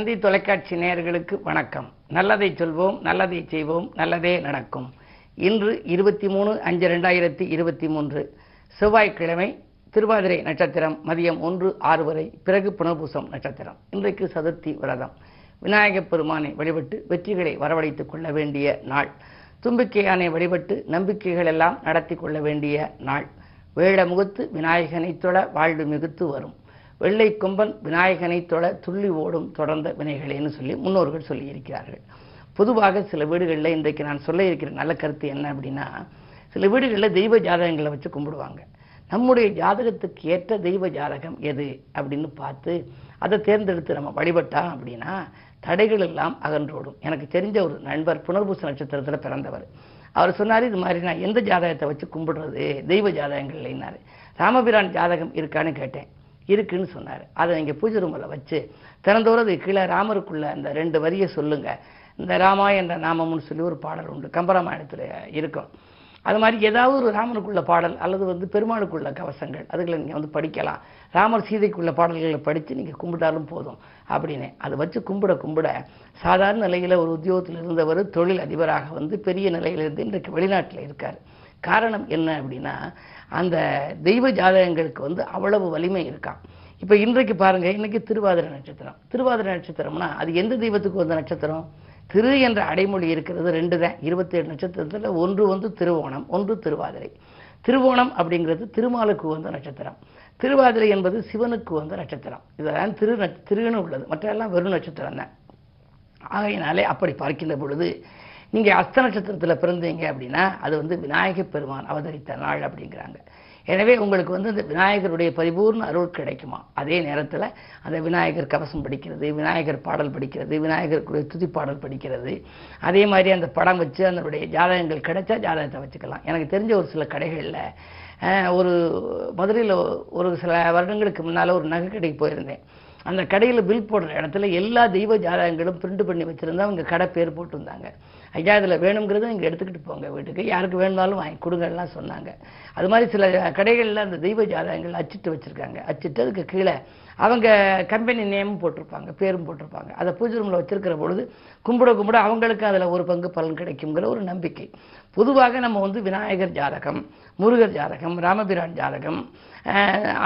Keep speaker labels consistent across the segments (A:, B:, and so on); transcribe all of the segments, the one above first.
A: தந்தி தொலைக்காட்சி நேயர்களுக்கு வணக்கம். நல்லதை சொல்வோம் நல்லதை செய்வோம் நல்லதே நடக்கும். இன்று இருபத்தி மூணு அஞ்சு ரெண்டாயிரத்தி இருபத்தி மூன்று செவ்வாய்க்கிழமை திருவாதிரை நட்சத்திரம் மதியம் ஒன்று ஆறு வரை. பிறகு புனர்பூசம் நட்சத்திரம். இன்றைக்கு சதுர்த்தி விரதம். விநாயகப் பெருமானை வழிபட்டு வெற்றிகளை வரவழைத்துக் கொள்ள வேண்டிய நாள். தும்பிக்கையானை வழிபட்டு நம்பிக்கைகள் எல்லாம் நடத்தி கொள்ள வேண்டிய நாள். வேழ முகத்து விநாயகனை தொழ வாழ்வு மிகுத்து வரும். வெள்ளை கொம்பன் விநாயகனை தொட துள்ளி ஓடும் தொடர்ந்த வினைகளேன்னு சொல்லி முன்னோர்கள் சொல்லியிருக்கிறார்கள். பொதுவாக சில வீடுகளில் இன்றைக்கு நான் சொல்ல இருக்கிற நல்ல கருத்து என்ன அப்படின்னா சில வீடுகளில் தெய்வ ஜாதகங்களை வச்சு கும்பிடுவாங்க. நம்முடைய ஜாதகத்துக்கு ஏற்ற தெய்வ ஜாதகம் எது அப்படின்னு பார்த்து அதை தேர்ந்தெடுத்து நம்ம வழிபட்டா அப்படின்னா தடைகள் எல்லாம் அகன்றோடும். எனக்கு தெரிஞ்ச ஒரு நண்பர் புனர்பூச நட்சத்திரத்தில் பிறந்தவர். அவர் சொன்னார் இது மாதிரி நான் எந்த ஜாதகத்தை வச்சு கும்பிடுறது? தெய்வ ஜாதகங்கள் இல்லைன்னாரு ராமபிரான் ஜாதகம் இருக்கான்னு கேட்டேன். இருக்குன்னு சொன்னார். அதை நீங்கள் பூஜை ரூமில் வச்சு திறந்தோறது கீழே ராமருக்குள்ள அந்த ரெண்டு வரியை சொல்லுங்கள் இந்த ராமா என்ற நாமம்னு சொல்லி ஒரு பாடல் உண்டு. கம்பராமாயணத்தில் இருக்கும். அது மாதிரி ஏதாவது ஒரு ராமனுக்குள்ள பாடல் அல்லது வந்து பெருமாளுக்குள்ள கவசங்கள் அதுகளை நீங்கள் வந்து படிக்கலாம். ராமர் சீதைக்குள்ள பாடல்களை படித்து நீங்கள் கும்பிட்டாலும் போதும் அப்படின்னு. அதை வச்சு கும்பிட கும்பிட சாதாரண நிலையில் ஒரு உத்தியோகத்தில் இருந்தவர் தொழில் அதிபராக வந்து பெரிய நிலையில் இருந்து இன்றைக்கு வெளிநாட்டில் இருக்கார். காரணம் என்ன அப்படின்னா அந்த தெய்வ ஜாதகங்களுக்கு வந்து அவ்வளவு வலிமை இருக்கான் இப்போ இன்றைக்கு பாருங்க இன்னைக்கு திருவாதிரை நட்சத்திரம். திருவாதிரை நட்சத்திரம்னா அது எந்த தெய்வத்துக்கு வந்த நட்சத்திரம்? திரு என்ற அடைமொழி இருக்கிறது ரெண்டு தான். இருபத்தேழு நட்சத்திரத்தில் ஒன்று வந்து திருவோணம் ஒன்று திருவாதிரை. திருவோணம் அப்படிங்கிறது திருமாலுக்கு வந்த நட்சத்திரம். திருவாதிரை என்பது சிவனுக்கு வந்த நட்சத்திரம். இதெல்லாம் திரு திருன்னு உள்ளது. மற்றெல்லாம் வெறும் நட்சத்திரம் தான். ஆகையினாலே அப்படி பார்க்கின்ற பொழுது நீங்கள் அஸ்த நட்சத்திரத்தில் பிறந்தீங்க அப்படின்னா அது வந்து விநாயகர் பெருமான் அவதரித்த நாள் அப்படிங்கிறாங்க. எனவே உங்களுக்கு வந்து இந்த விநாயகருடைய பரிபூர்ண அருள் கிடைக்குமா? அதே நேரத்தில் அந்த விநாயகர் கவசம் படிக்கிறது விநாயகர் பாடல் படிக்கிறது விநாயகருக்குரிய துதி பாடல் படிக்கிறது. அதே மாதிரி அந்த படம் வச்சு அதனுடைய ஜாதகங்கள் கிடைச்சா ஜாதகத்தை வச்சுக்கலாம். எனக்கு தெரிஞ்ச ஒரு சில கடைகளில் ஒரு மதுரையில் ஒரு சில வருடங்களுக்கு முன்னால் ஒரு நகை கடைக்கு போயிருந்தேன். அந்த கடையில் பில் போடுற இடத்துல எல்லா தெய்வ ஜாதகங்களும் பிரிண்ட் பண்ணி வச்சுருந்தா அவங்க கடை பேர் போட்டிருந்தாங்க. ஐயா இதில் வேணுங்கிறத இங்கே எடுத்துக்கிட்டு போங்க வீட்டுக்கு. யாருக்கு வேணுனாலும் வாங்கி கொடுங்கலாம் சொன்னாங்க. அது மாதிரி சில கடைகளில் அந்த தெய்வ ஜாதகங்கள் அச்சிட்டு வச்சுருக்காங்க. அச்சிட்டு அதுக்கு கீழே அவங்க கம்பெனி நேமும் போட்டிருப்பாங்க பேரும் போட்டிருப்பாங்க. அதை பூஜை ரூமில் வச்சுருக்கிற பொழுது கும்பிட கும்பிட அவங்களுக்கு அதில் ஒரு பங்கு பலன் கிடைக்குங்கிற ஒரு நம்பிக்கை. பொதுவாக நம்ம வந்து விநாயகர் ஜாதகம் முருகர் ஜாதகம் ராமபிரான் ஜாதகம்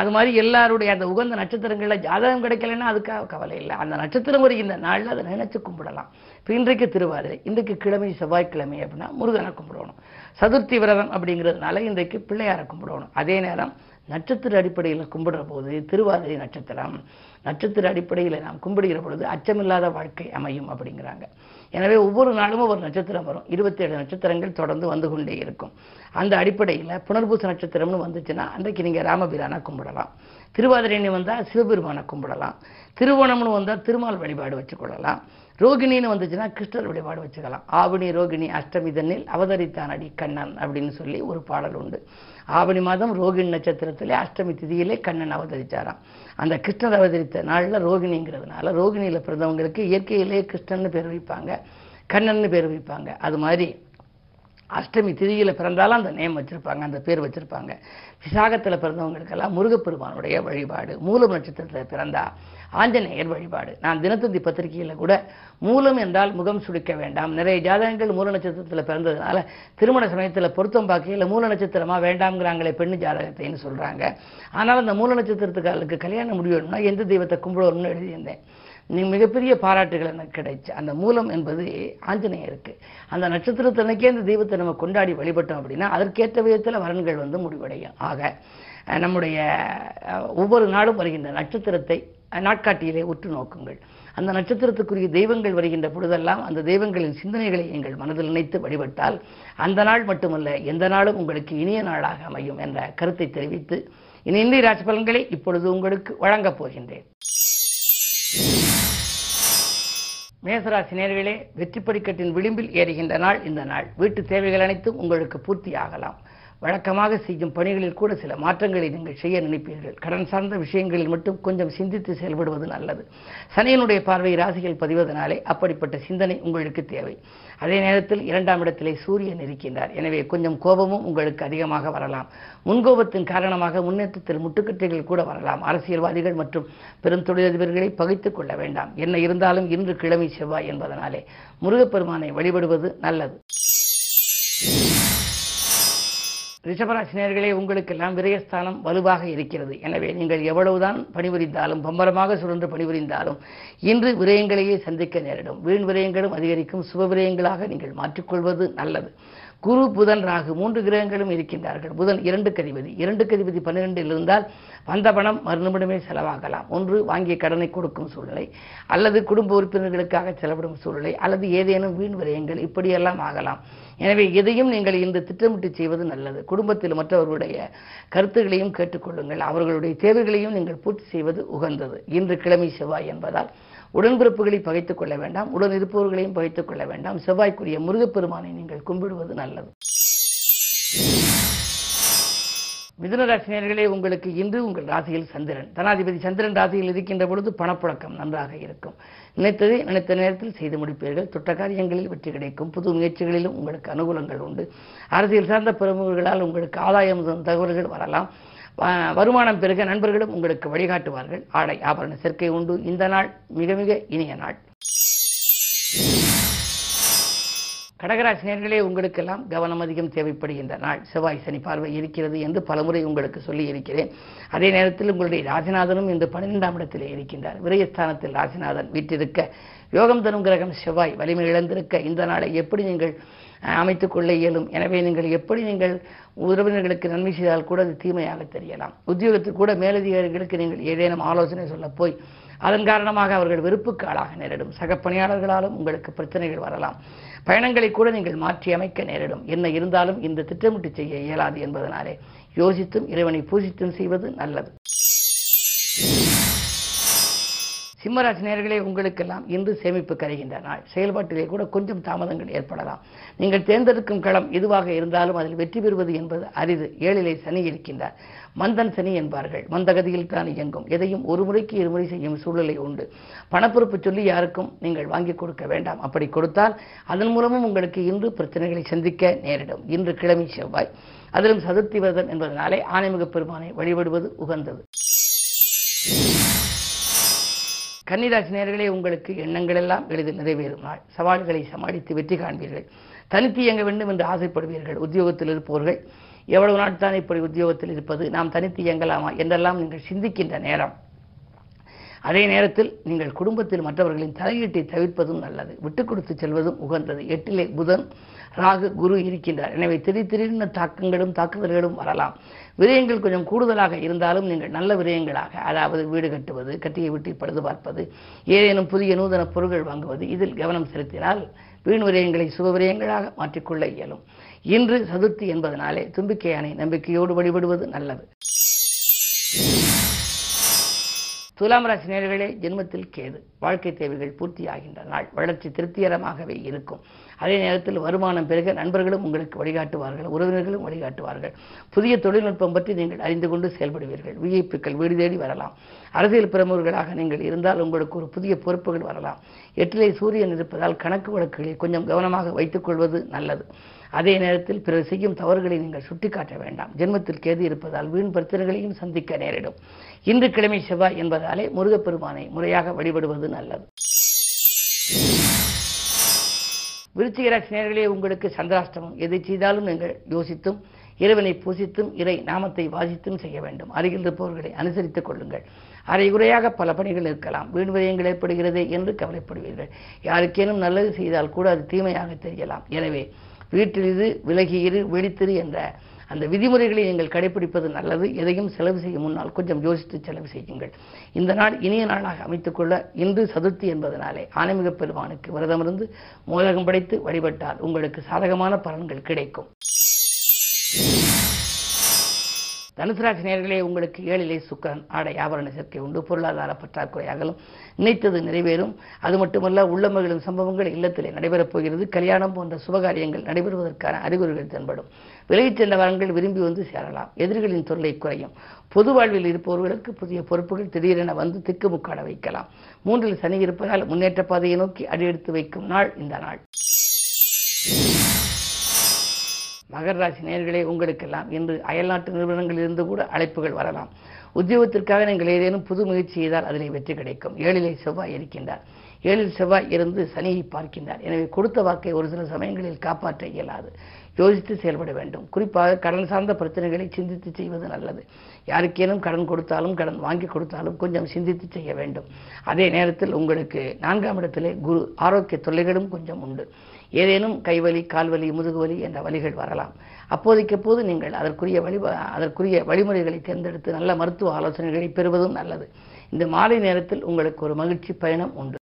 A: அது மாதிரி எல்லாருடைய அந்த உகந்த நட்சத்திரங்களில் ஜாதகம் கிடைக்கலன்னா அதுக்காக கவலை இல்லை. அந்த நட்சத்திரம் வருகின்ற நாளில் அதை நினைச்சு கும்பிடலாம். இப்போ இன்றைக்கு திருவாதிரை இன்றைக்கு கிழமை செவ்வாய்க்கிழமை அப்படின்னா முருகனை கும்பிடணும். சதுர்த்தி விரதம் அப்படிங்கிறதுனால இன்றைக்கு பிள்ளையாரை கும்பிடணும். அதே நேரம் நட்சத்திர அடிப்படையில் கும்பிடுற போது திருவாதிரை நட்சத்திரம் நட்சத்திர அடிப்படையில் நாம் கும்பிடுகிற பொழுது அச்சமில்லாத வாழ்க்கை அமையும் அப்படிங்கிறாங்க. எனவே ஒவ்வொரு நாளும் ஒரு நட்சத்திரம் வரும். இருபத்தேழு நட்சத்திரங்கள் தொடர்ந்து வந்து கொண்டே இருக்கும். அந்த அடிப்படையில் புனர்பூச நட்சத்திரம்னு வந்துச்சுன்னா அன்றைக்கு நீங்கள் ராமபிரானை கும்பிடலாம். திருவாதிரைன்னு வந்தால் சிவபெருமானை கும்பிடலாம். திருவோணம்னு வந்தால் திருமால் வழிபாடு வச்சுக்கொள்ளலாம். ரோகிணின்னு வந்துச்சுன்னா கிருஷ்ணர் வழிபாடு வச்சுக்கலாம். ஆவணி ரோகிணி அஷ்டமி தன்னில் அவதரித்தான் அடி கண்ணன் அப்படின்னு சொல்லி ஒரு பாடல் உண்டு. ஆவணி மாதம் ரோகிணி நட்சத்திரத்திலே அஷ்டமி திதியிலே கண்ணன் அவதரித்தாராம் அந்த கிருஷ்ணர் அவதரித்த நாளில் ரோகிணிங்கிறதுனால ரோகிணியில் பிறந்தவங்களுக்கு இயற்கையிலேயே கிருஷ்ணன்னு பேர் வைப்பாங்க கண்ணன்னு பேர் வைப்பாங்க. அது மாதிரி அஷ்டமி திதியில் பிறந்தாலும் அந்த நேம் வச்சுருப்பாங்க அந்த பேர் வச்சுருப்பாங்க. விசாகத்தில் பிறந்தவங்களுக்கெல்லாம் முருகப்பெருமானுடைய வழிபாடு மூலம் நட்சத்திரத்தில் பிறந்தா ஆஞ்சநேயர் வழிபாடு. நான் தினத்தந்தி பத்திரிகையில் கூட மூலம் என்றால் முகம் சுடிக்க வேண்டாம். நிறைய ஜாதகங்கள் மூல நட்சத்திரத்தில் பிறந்ததுனால திருமண சமயத்தில் பொருத்தம் பார்க்கையில் மூல நட்சத்திரமா வேண்டாம்ங்கிறாங்களே பெண்ணு ஜாதகத்தைன்னு சொல்கிறாங்க ஆனால் அந்த மூல நட்சத்திரத்துக்காருக்கு கல்யாணம் முடியணும்னா எந்த தெய்வத்தை கும்பிடணும்னு எழுதியிருந்தேன். நீ மிகப்பெரிய பாராட்டுகள் எனக்கு கிடைச்சு. அந்த மூலம் என்பது ஆஞ்சநேயருக்கு. அந்த நட்சத்திரத்தன்னைக்கே அந்த தெய்வத்தை நம்ம கொண்டாடி வழிபட்டோம் அப்படின்னா அதற்கேற்ற விதத்தில் வரன்கள் வந்து முடிவடையும். ஆக நம்முடைய ஒவ்வொரு நாளும் வருகின்ற நட்சத்திரத்தை நாட்காட்டியிலே உற்று நோக்குங்கள். அந்த நட்சத்திரத்துக்குரிய தெய்வங்கள் வருகின்ற பொழுதெல்லாம் அந்த தெய்வங்களின் சிந்தனைகளை எங்கள் மனதில் நினைத்து வழிபட்டால் அந்த நாள் மட்டுமல்ல எந்த நாளும் உங்களுக்கு இனிய நாளாக அமையும் என்ற கருத்தை தெரிவித்து இனி இந்திய ராசி பலன்களை இப்பொழுது உங்களுக்கு வழங்கப் போகின்றேன். மேசராசி நேர்களே வெற்றி படிக்கட்டின் விளிம்பில் ஏறுகின்ற நாள் இந்த நாள். வீட்டு தேவைகள் அனைத்தும் உங்களுக்கு பூர்த்தி ஆகலாம் வழக்கமாக செய்யும் பணிகளில் கூட சில மாற்றங்களை நீங்கள் செய்ய நினைப்பீர்கள். கடன் சார்ந்த விஷயங்களில் மட்டும் கொஞ்சம் சிந்தித்து செயல்படுவது நல்லது. சனியனுடைய பார்வை ராசிகள் பதிவதனாலே அப்படிப்பட்ட சிந்தனை உங்களுக்கு தேவை. அதே நேரத்தில் இரண்டாம் இடத்திலே சூரியன் இருக்கின்றார். எனவே கொஞ்சம் கோபமும் உங்களுக்கு அதிகமாக வரலாம். முன்கோபத்தின் காரணமாக முன்னேற்றத்தில் முட்டுக்கட்டைகள் கூட வரலாம். அரசியல்வாதிகள் மற்றும் பெரும் தொழிலதிபர்களை பகைத்துக் கொள்ள வேண்டாம். என்ன இருந்தாலும் இன்று கிழமை செவ்வாய் என்பதனாலே முருகப்பெருமானை வழிபடுவது நல்லது. ரிஷபராசினியர்களே உங்களுக்கெல்லாம் விரயஸ்தானம் வலுவாக இருக்கிறது. எனவே நீங்கள் எவ்வளவுதான் பணிபுரிந்தாலும் பம்பரமாக சுழன்று பணிபுரிந்தாலும் இன்று விரயங்களையே சந்திக்க நேரிடும். வீண் விரயங்களும் அதிகரிக்கும். சுப விரயங்களாக நீங்கள் மாற்றிக்கொள்வது நல்லது. குரு புதன் ராகு மூன்று கிரகங்களும் இருக்கின்றார்கள். புதன் இரண்டு கதிபதி. இரண்டு கதிபதி பன்னிரெண்டில் இருந்தால் வந்த பணம் மறுநிமிடமே செலவாகலாம். ஒன்று வாங்கிய கடனை கொடுக்கும் சூழ்நிலை அல்லது குடும்ப உறுப்பினர்களுக்காக செலவிடும் சூழ்நிலை அல்லது ஏதேனும் வீண் விரயங்கள் இப்படியெல்லாம் ஆகலாம். எனவே எதையும் நீங்கள் இன்று திட்டமிட்டு செய்வது நல்லது. குடும்பத்தில் மற்றவர்களுடைய கருத்துகளையும் கேட்டுக்கொள்ளுங்கள். அவர்களுடைய தேவைகளையும் நீங்கள் பூர்த்தி செய்வது உகந்தது. இன்று கிழமை செவ்வாய் என்பதால் உடன்பிறப்புகளை பகைத்துக் கொள்ள வேண்டாம் உடன் இருப்பவர்களையும் பகைத்துக் கொள்ள வேண்டாம். செவ்வாய்க்குரிய முருகப்பெருமானை நீங்கள் கும்பிடுவது நல்லது. மிதுன ராசினியர்களே உங்களுக்கு இன்று உங்கள் ராசியில் சந்திரன். தனாதிபதி சந்திரன் ராசியில் இருக்கின்ற பொழுது பணப்புழக்கம் நன்றாக இருக்கும். நினைத்ததை நினைத்த நேரத்தில் செய்து முடிப்பீர்கள். தொட்ட காரியங்களில் வெற்றி கிடைக்கும். புது முயற்சிகளிலும் உங்களுக்கு அனுகூலங்கள் உண்டு. அரசியல் சார்ந்த பிரமுகர்களால் உங்களுக்கு ஆதாயம் தகவல்கள் வரலாம். வருமானம் பெருக நண்பர்களும் உங்களுக்கு வழிகாட்டுவார்கள். ஆடை ஆபரண சேர்க்கை உண்டு. இந்த நாள் மிக மிக இனிய நாள். கடகராசினியர்களே உங்களுக்கெல்லாம் கவனம் அதிகம் தேவைப்படுகின்ற நாள். செவ்வாய் சனி பார்வை இருக்கிறது என்று பலமுறை உங்களுக்கு சொல்லி இருக்கிறேன். அதே நேரத்தில் உங்களுடைய ராசிநாதனும் இன்று பன்னிரெண்டாம் இடத்திலே இருக்கின்றார். விரயஸ்தானத்தில் ராசிநாதன் வீற்றிருக்க யோகம் தரும் கிரகம் செவ்வாய் வலிமை இழந்திருக்க இந்த நாளை எப்படி நீங்கள் அமைத்துக் கொள்ள இயலும். எனவே நீங்கள் எப்படி நீங்கள் உறவினர்களுக்கு நன்மை செய்தால் கூட அது தீமையாக தெரியலாம். உத்தியோகத்தில் கூட மேலதிகாரிகளுக்கு நீங்கள் ஏதேனும் ஆலோசனை சொல்ல போய் அதன் காரணமாக அவர்கள் வெறுப்புக்கு ஆளாக நேரிடும். சக பணியாளர்களாலும் உங்களுக்கு பிரச்சனைகள் வரலாம். பயணங்களை கூட நீங்கள் மாற்றி அமைக்க நேரிடும். என்ன இருந்தாலும் இந்த திட்டமிட்டு செய்ய இயலாது என்பதனாலே யோசித்தும் இறைவனை பூஜித்தும் செய்வது நல்லது. சிம்மராசி நேர்களே உங்களுக்கெல்லாம் இன்று சேமிப்பு கரைகின்ற நாள். செயல்பாட்டிலே கூட கொஞ்சம் தாமதங்கள் ஏற்படலாம். நீங்கள் தேர்ந்தெடுக்கும் களம் எதுவாக இருந்தாலும் அதில் வெற்றி பெறுவது என்பது அரிது. ஏழிலே சனி இருக்கின்றார். மந்தன் சனி என்பார்கள். மந்தகதியில் தான் இயங்கும். எதையும் ஒரு முறைக்கு இருமுறை செய்யும் சூழ்நிலை உண்டு. பணப்பொறுப்பு சொல்லி யாருக்கும் நீங்கள் வாங்கி கொடுக்க வேண்டாம். அப்படி கொடுத்தால் அதன் மூலமும் உங்களுக்கு இன்று பிரச்சனைகளை சந்திக்க நேரிடும். இன்று கிழமை செவ்வாய். அதிலும் சதுர்த்தி விரதம் என்பதனாலே ஆணைமுக பெருமானை வழிபடுவது உகந்தது. கன்னிராசி நேர்களே உங்களுக்கு எண்ணங்கள் எல்லாம் எளிதில் நிறைவேறும். நாள் சவால்களை சமாளித்து வெற்றி காண்பீர்கள். தனித்து இயங்க வேண்டும் என்று ஆசைப்படுவீர்கள். உத்தியோகத்தில் இருப்பவர்கள் எவ்வளவு நாள் தான் இப்படி உத்தியோகத்தில் இருப்பது? நாம் தனித்து இயங்கலாமா? என்றெல்லாம் நீங்கள் சிந்திக்கின்ற நேரம். அதே நேரத்தில் நீங்கள் குடும்பத்தில் மற்றவர்களின் தலையீட்டை தவிர்ப்பதும் நல்லது. விட்டு கொடுத்து செல்வதும் உகந்தது. எட்டிலே புதன் ராகு குரு இருக்கின்றார். எனவே திடீர் திடீர்னு தாக்கங்களும் தாக்குதல்களும் வரலாம். விரயங்கள் கொஞ்சம் கூடுதலாக இருந்தாலும் நீங்கள் நல்ல விரயங்களாக அதாவது வீடு கட்டுவது கட்டியை விட்டு பழுது பார்ப்பது ஏதேனும் புதிய நூதன பொருட்கள் வாங்குவது இதில் கவனம் செலுத்தினால் வீண் விரயங்களை சுப விரயங்களாக மாற்றிக்கொள்ள இயலும். இன்று சதுர்த்தி என்பதனாலே தும்பிக்கையானை நம்பிக்கையோடு வழிபடுவது நல்லது. துலாம் ராசி நேர்களே ஜென்மத்தில் கேது. வாழ்க்கை தேவைகள் பூர்த்தியாகின்ற நாள் வளர்ச்சி திருப்திகரமாகவே இருக்கும். அதே நேரத்தில் வருமானம் பெருக நண்பர்களும் உங்களுக்கு வழிகாட்டுவார்கள் உறவினர்களும் வழிகாட்டுவார்கள். புதிய தொழில்நுட்பம் பற்றி நீங்கள் அறிந்து கொண்டு செயல்படுவீர்கள். விஐபிக்கள் வீடு தேடி வரலாம். அரசியல் பிரமுகர்களாக நீங்கள் இருந்தால் உங்களுக்கு ஒரு புதிய பொறுப்புகள் வரலாம். எட்டிலே சூரியன் இருப்பதால் கணக்கு வழக்குகளில் கொஞ்சம் கவனமாக வைத்துக் கொள்வது நல்லது. அதே நேரத்தில் பிறர் செய்யும் தவறுகளை நீங்கள் சுட்டிக்காட்ட வேண்டாம். ஜென்மத்தில் கேது இருப்பதால் வீண் பிரச்சனைகளையும் சந்திக்க நேரிடும். இன்று கிழமை செவ்வாய் என்பதாலே முருகப்பெருமானை முறையாக வழிபடுவது நல்லது. விருச்சிக ராசி உங்களுக்கு சந்திராஷ்டமம் எதை செய்தாலும் நீங்கள் யோசித்தும் இறைவனை பூசித்தும் இறை நாமத்தை வாசித்தும் செய்ய வேண்டும். அருகில் இருப்பவர்களை அனுசரித்துக் கொள்ளுங்கள். அரைகுறையாக பல பணிகள் இருக்கலாம். வீண் விரயங்கள் ஏற்படுகிறது என்று கவலைப்படுவீர்கள். யாருக்கேனும் நல்லது செய்தால் கூட அது தீமையாக தெரியலாம். எனவே வீட்டில் இரு விலகி விழித்திரு என்ற அந்த விதிமுறைகளை நீங்கள் கடைபிடிப்பது நல்லது. எதையும் செலவு செய்யும் முன்னால் கொஞ்சம் யோசித்து செலவு செய்யுங்கள். இந்த நாள் இனிய நாளாக அமைத்துக்கொள்ள இன்று சதுர்த்தி என்பதனாலே ஆன்மீக பெருமானுக்கு விரதமிருந்து மோதகம் படைத்து வழிபட்டால் உங்களுக்கு சாதகமான பலன்கள் கிடைக்கும். தனுசு ராசி உங்களுக்கு ஏழிலே சுக்கரன் ஆடை ஆபரண சேர்க்கை உண்டு. பொருளாதார பற்றாக்குறை அகலும் நினைத்தது நிறைவேறும். அது மட்டுமல்ல உள்ளமகளும் சம்பவங்கள் இல்லத்திலே நடைபெறப் போகிறது. கல்யாணம் போன்ற சுபகாரியங்கள் நடைபெறுவதற்கான அறிகுறிகள் தென்படும். விலகிச் சென்ற வரங்கள் விரும்பி வந்து சேரலாம். எதிரிகளின் தொல்லை குறையும். பொது வாழ்வில் இருப்பவர்களுக்கு புதிய பொறுப்புகள் திடீரென வந்து திக்குமுக்காட வைக்கலாம். மூன்றில் சனி இருப்பதால் முன்னேற்ற பாதையை நோக்கி அடியெடுத்து வைக்கும் நாள் இந்த நாள். மகர ராசி நேர்களே உங்களுக்கெல்லாம் இன்று அயல்நாட்டு நிறுவனங்களிலிருந்து கூட அழைப்புகள் வரலாம். உத்தியோகத்திற்காக நீங்கள் ஏதேனும் புது முயற்சி செய்தால் அதிலே வெற்றி கிடைக்கும். ஏழிலே செவ்வாய் இருக்கின்றார். ஏழில் செவ்வாய் இருந்து சனியை பார்க்கின்றார். எனவே கொடுத்த வாக்கை ஒரு சில சமயங்களில் காப்பாற்ற இயலாது. யோசித்து செயல்பட வேண்டும். குறிப்பாக கடன் சார்ந்த பிரச்சனைகளை சிந்தித்து செய்வது நல்லது. யாருக்கேனும் கடன் கொடுத்தாலும் கடன் வாங்கி கொடுத்தாலும் கொஞ்சம் சிந்தித்து செய்ய வேண்டும். அதே நேரத்தில் உங்களுக்கு நான்காம் இடத்திலே குரு ஆரோக்கிய தொல்லைகளும் கொஞ்சம் உண்டு. ஏதேனும் கைவலி கால்வலி முதுகுவலி என்ற வலிகள் வரலாம். அப்போதைக்கப்போது நீங்கள் அதற்குரிய வழி அதற்குரிய வழிமுறைகளை தேர்ந்தெடுத்து நல்ல மருத்துவ ஆலோசனைகளை பெறுவதும் நல்லது. இந்த மாலை நேரத்தில் உங்களுக்கு ஒரு மகிழ்ச்சி பயணம் உண்டு.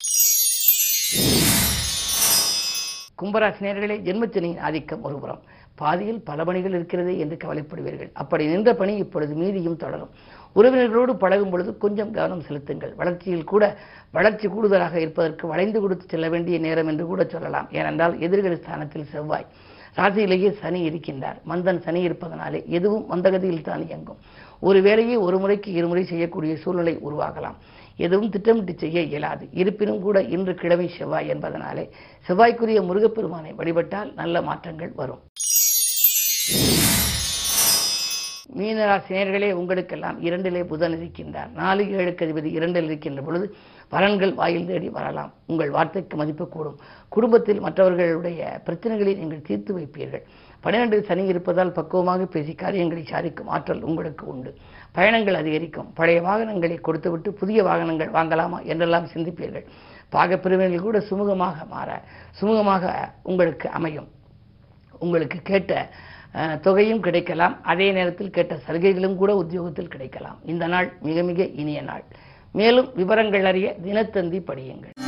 A: கும்பராசினியர்களே ஜென்மச்சனியின் ஆதிக்கம் ஒருபுறம் பாதியில் பல பணிகள் இருக்கிறதே என்று கவலைப்படுவீர்கள். அப்படி நின்ற பணி இப்பொழுது மீதியும் தொடரும். உறவினர்களோடு பழகும் பொழுது கொஞ்சம் கவனம் செலுத்துங்கள். வளர்ச்சியில் கூட வளர்ச்சி கூடுதலாக இருப்பதற்கு வளைந்து கொடுத்து செல்ல வேண்டிய நேரம் என்று கூட சொல்லலாம். ஏனென்றால் எதிர்கடி ஸ்தானத்தில் செவ்வாய். ராசியிலேயே சனி இருக்கின்றார். மந்தன் சனி இருப்பதனாலே எதுவும் மந்தகதியில் தான் இயங்கும். ஒரு வேலையை ஒரு முறைக்கு இருமுறை செய்யக்கூடிய சூழ்நிலை உருவாகலாம். எதுவும் திட்டமிட்டு செய்ய இயலாது. இருப்பினும் கூட இன்று கிழமை செவ்வாய் என்பதனாலே செவ்வாய்க்குரிய முருகப்பெருமானை வழிபட்டால் நல்ல மாற்றங்கள் வரும். மீனராசினியர்களே உங்களுக்கெல்லாம் இரண்டிலே புதன் இருக்கின்றார். நாலு ஏழுக்கு அதிபதி இரண்டில் இருக்கின்ற பொழுது பலன்கள் வாயில் தேடி வரலாம். உங்கள் வார்த்தைக்கு மதிப்பு கூடும். குடும்பத்தில் மற்றவர்களுடைய பிரச்சனைகளை நீங்கள் தீர்த்து வைப்பீர்கள். பன்னிரண்டு சனி இருப்பதால் பக்குவமாக பேசி காரியங்களை சாதிக்கும் ஆற்றல் உங்களுக்கு உண்டு. பயணங்கள் அதிகரிக்கும். பழைய வாகனங்களை கொடுத்துவிட்டு புதிய வாகனங்கள் வாங்கலாமா என்றெல்லாம் சிந்திப்பீர்கள். பாகப்பிரிவினைகள் கூட சுமூகமாக மாற சுமூகமாக உங்களுக்கு அமையும். உங்களுக்கு கேட்ட தொகையும் கிடைக்கலாம். அதே நேரத்தில் கேட்ட சலுகைகளும் கூட உத்தியோகத்தில் கிடைக்கலாம். இந்த நாள் மிக மிக இனிய நாள். மேலும் விவரங்கள் அறிய தினத்தந்தி படியுங்கள்.